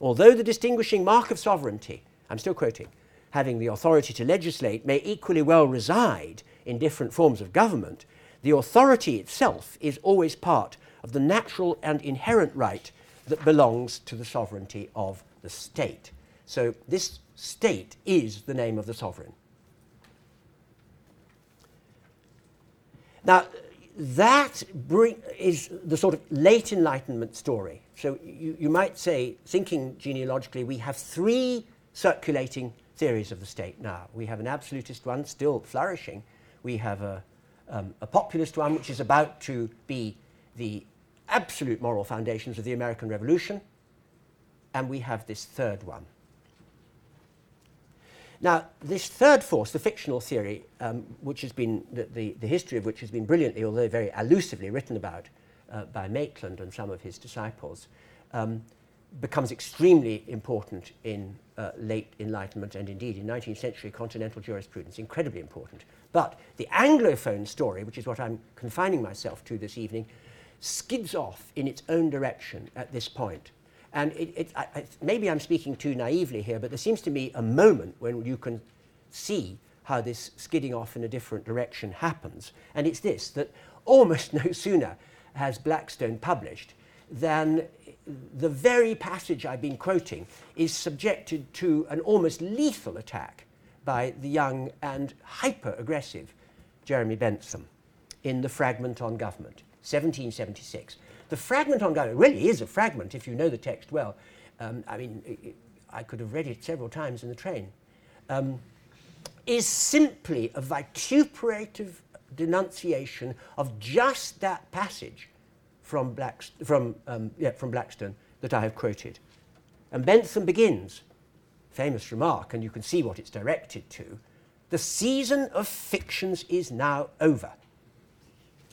Although the distinguishing mark of sovereignty, I'm still quoting, having the authority to legislate may equally well reside in different forms of government, the authority itself is always part of the natural and inherent right that belongs to the sovereignty of the state. So this state is the name of the sovereign. Now, that bring, is the sort of late Enlightenment story. So you, you might say, thinking genealogically, we have three circulating theories of the state now. We have an absolutist one still flourishing. We have a, um, a populist one, which is about to be the absolute moral foundations of the American Revolution. And we have this third one. Now, this third force, the fictional theory, um, which has been, the, the, the, history of which has been brilliantly, although very allusively, written about uh, by Maitland and some of his disciples, um, becomes extremely important in uh, late Enlightenment and indeed in 19th century continental jurisprudence, incredibly important. But the Anglophone story, which is what I'm confining myself to this evening, skids off in its own direction at this point. And it, it, I, I, maybe I'm speaking too naively here, but there seems to me a moment when you can see how this skidding off in a different direction happens. And it's this that almost no sooner has Blackstone published than the very passage I've been quoting is subjected to an almost lethal attack by the young and hyper aggressive Jeremy Bentham in The Fragment on Government, 1776. The fragment on Gaia really is a fragment if you know the text well. Um, I mean, I could have read it several times in the train. Um, is simply a vituperative denunciation of just that passage from, Blackst- from, um, yeah, from Blackstone that I have quoted. And Bentham begins famous remark, and you can see what it's directed to the season of fictions is now over.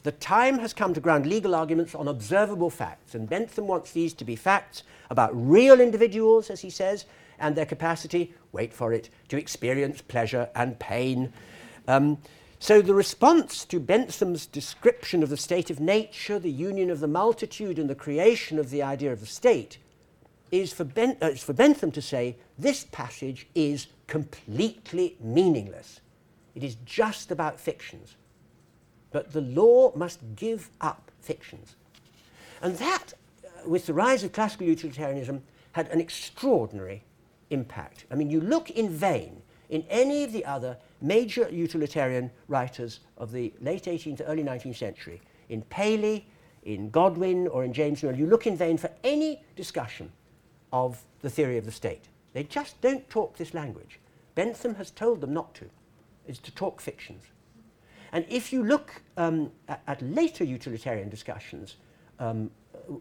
The time has come to ground legal arguments on observable facts, and Bentham wants these to be facts about real individuals, as he says, and their capacity, wait for it, to experience pleasure and pain. Um, so the response to Bentham's description of the state of nature, the union of the multitude, and the creation of the idea of the state is for, ben, uh, for Bentham to say this passage is completely meaningless. It is just about fictions. But the law must give up fictions. And that, uh, with the rise of classical utilitarianism, had an extraordinary impact. I mean, you look in vain in any of the other major utilitarian writers of the late 18th, early 19th century, in Paley, in Godwin, or in James Newell, you look in vain for any discussion of the theory of the state. They just don't talk this language. Bentham has told them not to, is to talk fictions. And if you look um, at, at, later utilitarian discussions, um,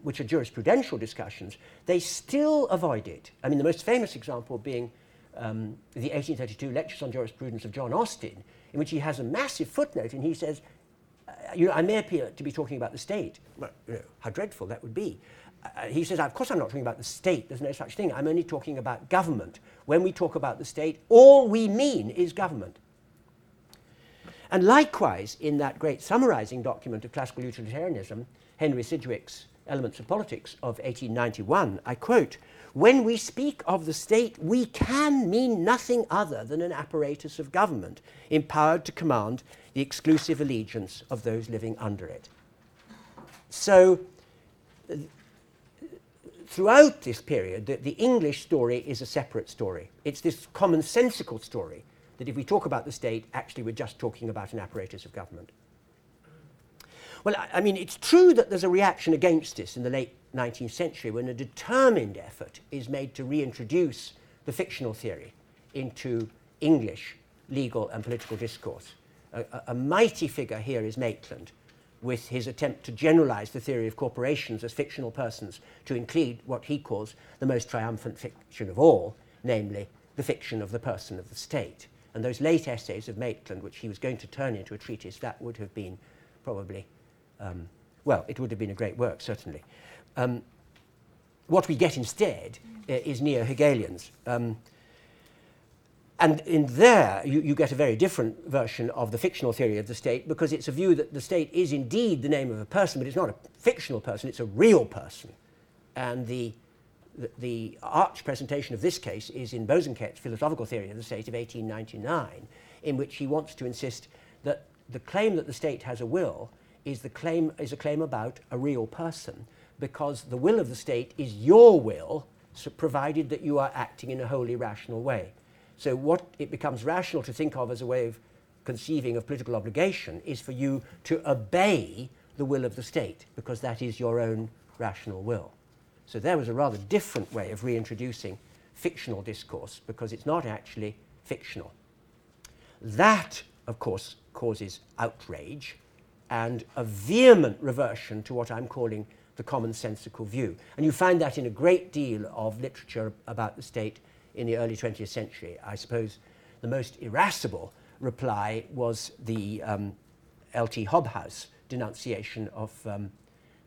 which are jurisprudential discussions, they still avoid it. I mean, the most famous example being um, the 1832 Lectures on Jurisprudence of John Austin, in which he has a massive footnote and he says, uh, you know, I may appear to be talking about the state. Well, you know, how dreadful that would be. Uh, he says, of course I'm not talking about the state, there's no such thing. I'm only talking about government. When we talk about the state, all we mean is government. And likewise, in that great summarizing document of classical utilitarianism, Henry Sidgwick's Elements of Politics of 1891, I quote, when we speak of the state, we can mean nothing other than an apparatus of government empowered to command the exclusive allegiance of those living under it. So, throughout this period, the, the, English story is a separate story. It's this commonsensical story that if we talk about the state, actually we're just talking about an apparatus of government. Well, I, I mean, it's true that there's a reaction against this in the late 19th century when a determined effort is made to reintroduce the fictional theory into English legal and political discourse. A, a, a mighty figure here is Maitland, with his attempt to generalize the theory of corporations as fictional persons to include what he calls the most triumphant fiction of all, namely the fiction of the person of the state. And those late essays of Maitland, which he was going to turn into a treatise, that would have been probably, um, well, it would have been a great work, certainly. Um, what we get instead uh, is neo Hegelians. Um, and in there, you, you, get a very different version of the fictional theory of the state because it's a view that the state is indeed the name of a person, but it's not a fictional person, it's a real person. And the, the, the arch presentation of this case is in Bosanquet's Philosophical Theory of the State of 1899, in which he wants to insist that the claim that the state has a will is, the claim, is a claim about a real person because the will of the state is your will, so provided that you are acting in a wholly rational way. So, what it becomes rational to think of as a way of conceiving of political obligation is for you to obey the will of the state, because that is your own rational will. So, there was a rather different way of reintroducing fictional discourse, because it's not actually fictional. That, of course, causes outrage and a vehement reversion to what I'm calling the commonsensical view. And you find that in a great deal of literature about the state in the early 20th century. I suppose the most irascible reply was the um, L.T. Hobhouse denunciation of um,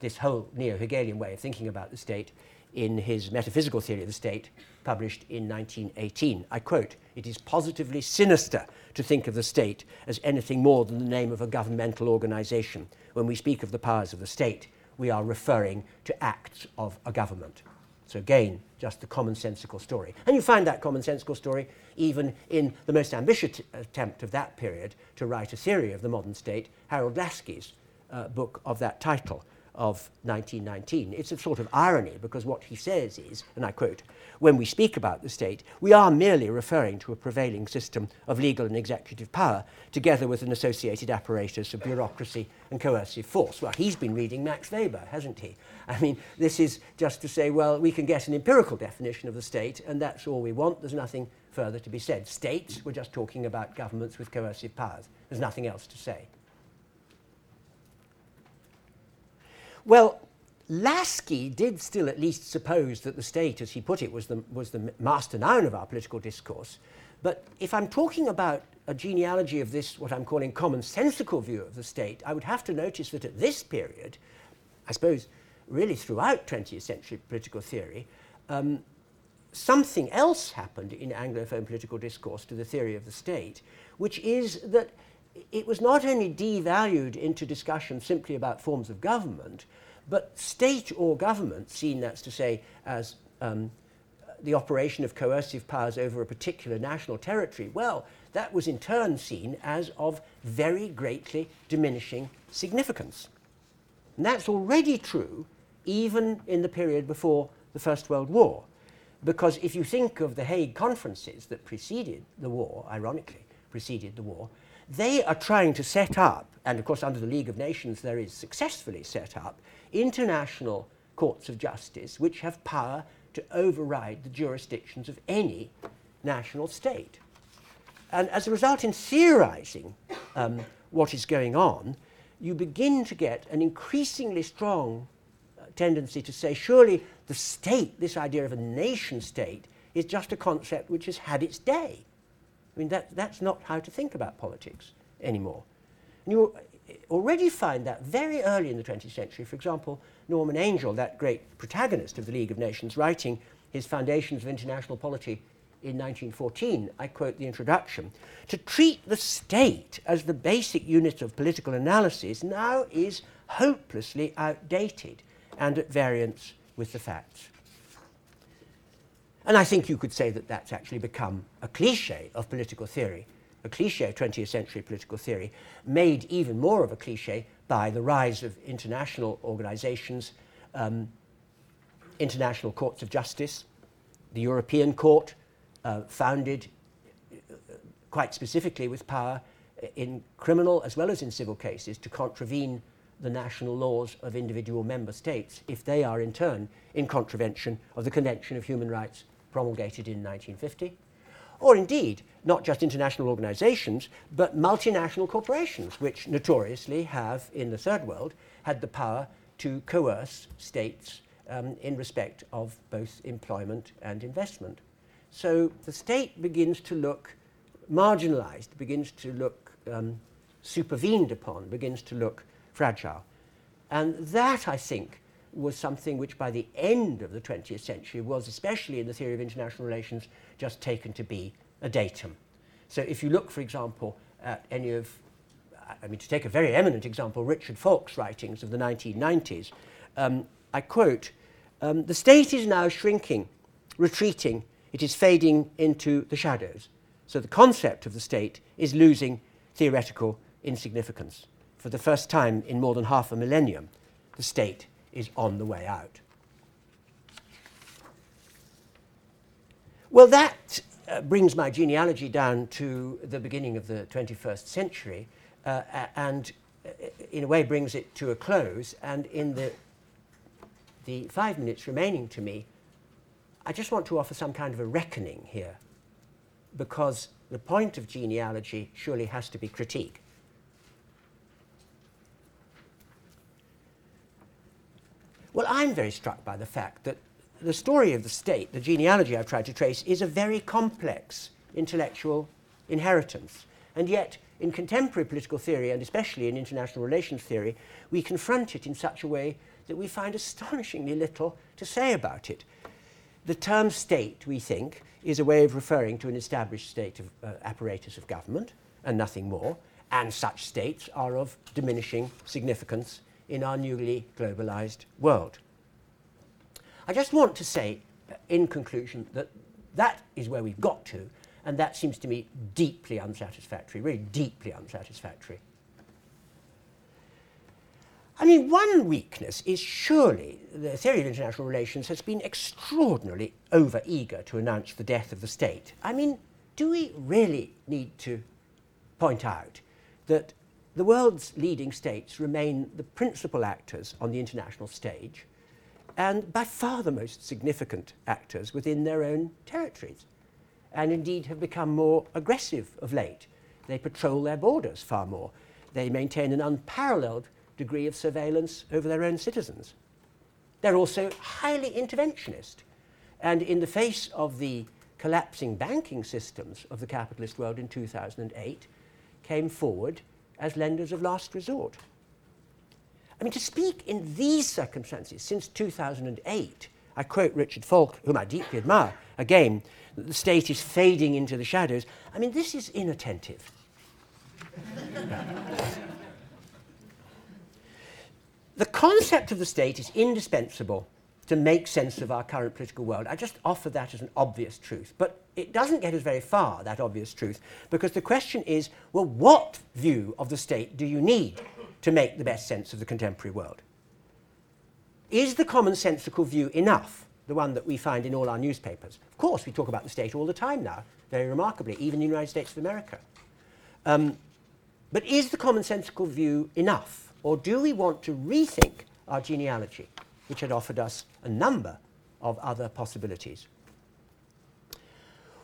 this whole neo Hegelian way of thinking about the state in his Metaphysical Theory of the State, published in 1918. I quote It is positively sinister to think of the state as anything more than the name of a governmental organization. When we speak of the powers of the state, we are referring to acts of a government. So, again, just the commonsensical story. And you find that commonsensical story even in the most ambitious attempt of that period to write a theory of the modern state, Harold Laski's uh, book of that title of 1919. It's a sort of irony because what he says is, and I quote, when we speak about the state, we are merely referring to a prevailing system of legal and executive power, together with an associated apparatus of bureaucracy and coercive force. Well, he's been reading Max Weber, hasn't he? I mean, this is just to say, well, we can get an empirical definition of the state, and that's all we want. There's nothing further to be said. States, we're just talking about governments with coercive powers. There's nothing else to say. Well, Laski did still at least suppose that the state, as he put it, was the, was the master noun of our political discourse. But if I'm talking about a genealogy of this, what I'm calling commonsensical view of the state, I would have to notice that at this period, I suppose really throughout 20th century political theory, um, something else happened in Anglophone political discourse to the theory of the state, which is that it was not only devalued into discussion simply about forms of government, but state or government, seen that's to say as um, the operation of coercive powers over a particular national territory, well, that was in turn seen as of very greatly diminishing significance. And that's already true even in the period before the First World War. Because if you think of the Hague conferences that preceded the war, ironically, preceded the war, they are trying to set up, and of course, under the League of Nations, there is successfully set up, international courts of justice which have power to override the jurisdictions of any national state. And as a result, in theorizing um, what is going on, you begin to get an increasingly strong uh, tendency to say, surely the state, this idea of a nation state, is just a concept which has had its day. I mean, that, that's not how to think about politics anymore. And you already find that very early in the 20th century. For example, Norman Angell, that great protagonist of the League of Nations, writing his Foundations of International Polity in 1914, I quote the introduction, to treat the state as the basic unit of political analysis now is hopelessly outdated and at variance with the facts. And I think you could say that that's actually become a cliche of political theory. A cliche of 20th century political theory, made even more of a cliche by the rise of international organizations, um, international courts of justice, the European Court, uh, founded uh, quite specifically with power in criminal as well as in civil cases to contravene the national laws of individual member states if they are in turn in contravention of the Convention of Human Rights promulgated in 1950 or indeed not just international organizations, but multinational corporations, which notoriously have, in the third world, had the power to coerce states um, in respect of both employment and investment. So the state begins to look marginalized, begins to look um, supervened upon, begins to look fragile. And that, I think, was something which by the end of the 20th century was, especially in the theory of international relations, just taken to be a datum. So if you look, for example, at any of, I mean, to take a very eminent example, Richard Falk's writings of the 1990s, um, I quote, um, the state is now shrinking, retreating, it is fading into the shadows. So the concept of the state is losing theoretical insignificance. For the first time in more than half a millennium, the state is on the way out. Well, that uh, brings my genealogy down to the beginning of the 21st century uh, and, uh, in a way, brings it to a close. And in the, the five minutes remaining to me, I just want to offer some kind of a reckoning here because the point of genealogy surely has to be critique. Well, I'm very struck by the fact that the story of the state, the genealogy I've tried to trace, is a very complex intellectual inheritance. And yet, in contemporary political theory, and especially in international relations theory, we confront it in such a way that we find astonishingly little to say about it. The term state, we think, is a way of referring to an established state of uh, apparatus of government and nothing more, and such states are of diminishing significance in our newly globalized world. I just want to say, in conclusion, that that is where we've got to, and that seems to me deeply unsatisfactory, really deeply unsatisfactory. I mean, one weakness is surely the theory of international relations has been extraordinarily over eager to announce the death of the state. I mean, do we really need to point out that the world's leading states remain the principal actors on the international stage and by far the most significant actors within their own territories and indeed have become more aggressive of late. They patrol their borders far more. They maintain an unparalleled degree of surveillance over their own citizens. They're also highly interventionist. And in the face of the collapsing banking systems of the capitalist world in 2008, came forward as lenders of last resort. I mean, to speak in these circumstances since 2008, I quote Richard Falk, whom I deeply admire, again, the state is fading into the shadows. I mean, this is inattentive. the concept of the state is indispensable to make sense of our current political world. I just offer that as an obvious truth. But it doesn't get us very far, that obvious truth, because the question is well, what view of the state do you need to make the best sense of the contemporary world? Is the commonsensical view enough, the one that we find in all our newspapers? Of course, we talk about the state all the time now, very remarkably, even in the United States of America. Um, but is the commonsensical view enough, or do we want to rethink our genealogy? Which had offered us a number of other possibilities.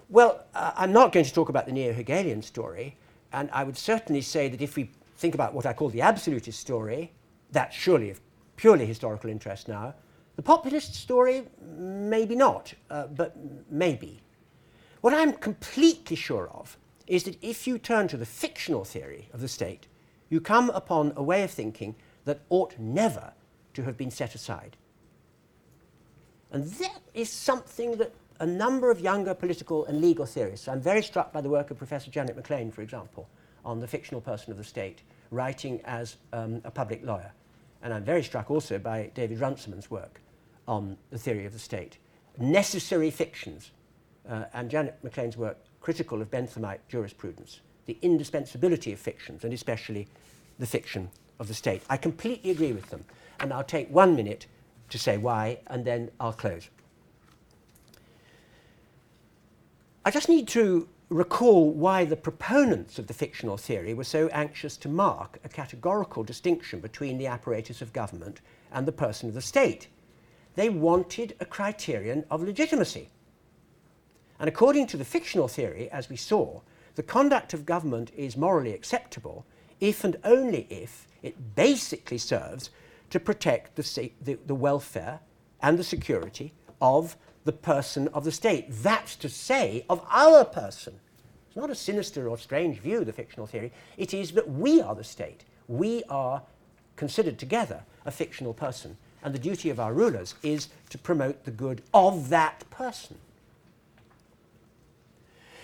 Well, uh, I'm not going to talk about the neo Hegelian story, and I would certainly say that if we think about what I call the absolutist story, that's surely of purely historical interest now. The populist story, maybe not, uh, but maybe. What I'm completely sure of is that if you turn to the fictional theory of the state, you come upon a way of thinking that ought never to have been set aside. And that is something that a number of younger political and legal theorists, I'm very struck by the work of Professor Janet McLean, for example, on the fictional person of the state, writing as um, a public lawyer. And I'm very struck also by David Runciman's work on the theory of the state. Necessary fictions, uh, and Janet McLean's work critical of Benthamite jurisprudence, the indispensability of fictions, and especially the fiction of the state. I completely agree with them and I'll take one minute to say why, and then I'll close. I just need to recall why the proponents of the fictional theory were so anxious to mark a categorical distinction between the apparatus of government and the person of the state. They wanted a criterion of legitimacy. And according to the fictional theory, as we saw, the conduct of government is morally acceptable if and only if it basically serves to protect the, the, the welfare and the security of the person of the state. That's to say, of our person. It's not a sinister or strange view, the fictional theory. It is that we are the state. We are considered together a fictional person. And the duty of our rulers is to promote the good of that person.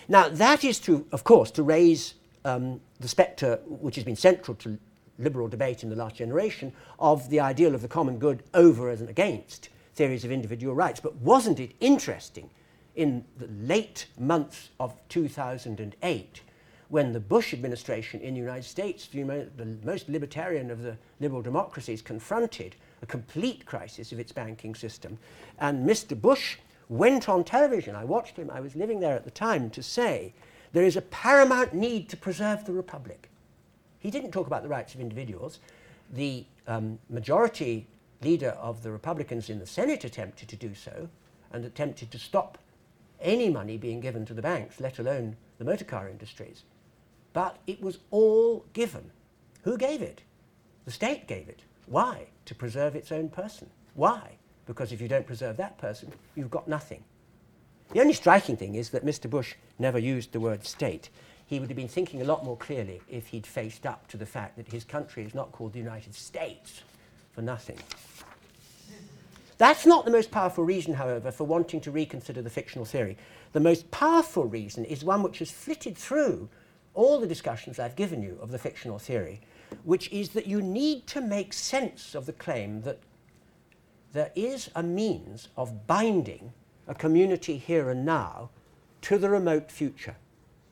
Now, that is to, of course, to raise um, the spectre which has been central to liberal debate in the last generation of the ideal of the common good over and against theories of individual rights. But wasn't it interesting in the late months of 2008 when the Bush administration in the United States, the most libertarian of the liberal democracies, confronted a complete crisis of its banking system. And Mr. Bush went on television, I watched him, I was living there at the time, to say there is a paramount need to preserve the republic. He didn't talk about the rights of individuals. The um, majority leader of the Republicans in the Senate attempted to do so and attempted to stop any money being given to the banks, let alone the motor car industries. But it was all given. Who gave it? The state gave it. Why? To preserve its own person. Why? Because if you don't preserve that person, you've got nothing. The only striking thing is that Mr. Bush never used the word state he would have been thinking a lot more clearly if he'd faced up to the fact that his country is not called the United States for nothing. That's not the most powerful reason, however, for wanting to reconsider the fictional theory. The most powerful reason is one which has flitted through all the discussions I've given you of the fictional theory, which is that you need to make sense of the claim that there is a means of binding a community here and now to the remote future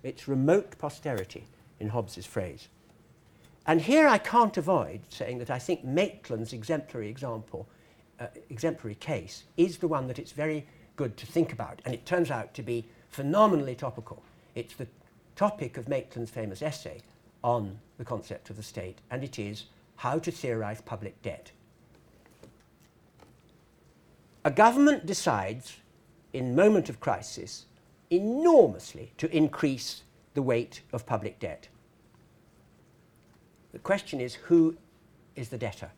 its remote posterity, in Hobbes's phrase. And here I can't avoid saying that I think Maitland's exemplary example, uh, exemplary case, is the one that it's very good to think about. And it turns out to be phenomenally topical. It's the topic of Maitland's famous essay on the concept of the state, and it is how to theorize public debt. A government decides, in moment of crisis, enormously to increase the weight of public debt. The question is who is the debtor?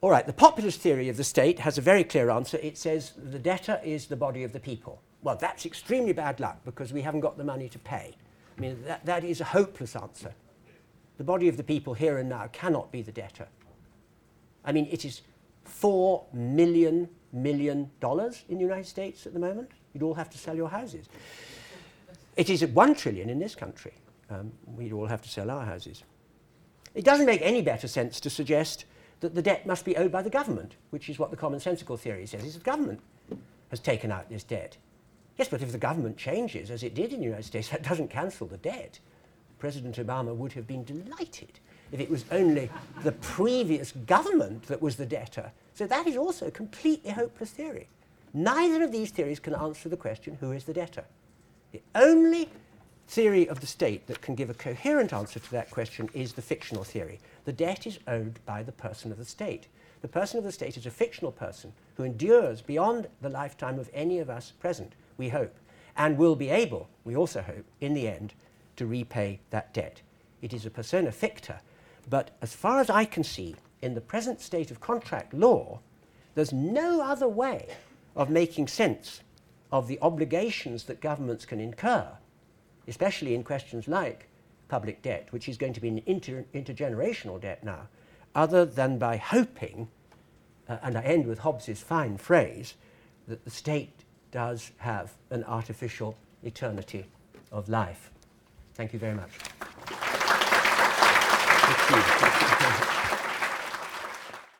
All right, the populist theory of the state has a very clear answer. It says the debtor is the body of the people. Well, that's extremely bad luck because we haven't got the money to pay. I mean, that, that is a hopeless answer. The body of the people here and now cannot be the debtor. I mean, it is four million million dollars in the United States at the moment. You'd all have to sell your houses. It is at one trillion in this country. Um, we'd all have to sell our houses. It doesn't make any better sense to suggest that the debt must be owed by the government, which is what the commonsensical theory says. Is the government has taken out this debt. Yes, but if the government changes, as it did in the United States, that doesn't cancel the debt. President Obama would have been delighted if it was only the previous government that was the debtor. So that is also a completely hopeless theory. Neither of these theories can answer the question who is the debtor. The only theory of the state that can give a coherent answer to that question is the fictional theory. The debt is owed by the person of the state. The person of the state is a fictional person who endures beyond the lifetime of any of us present, we hope, and will be able, we also hope, in the end, to repay that debt. It is a persona ficta, but as far as I can see, in the present state of contract law, there's no other way of making sense of the obligations that governments can incur, especially in questions like public debt, which is going to be an inter- intergenerational debt now, other than by hoping, uh, and I end with Hobbes's fine phrase, that the state does have an artificial eternity of life. Thank you very much.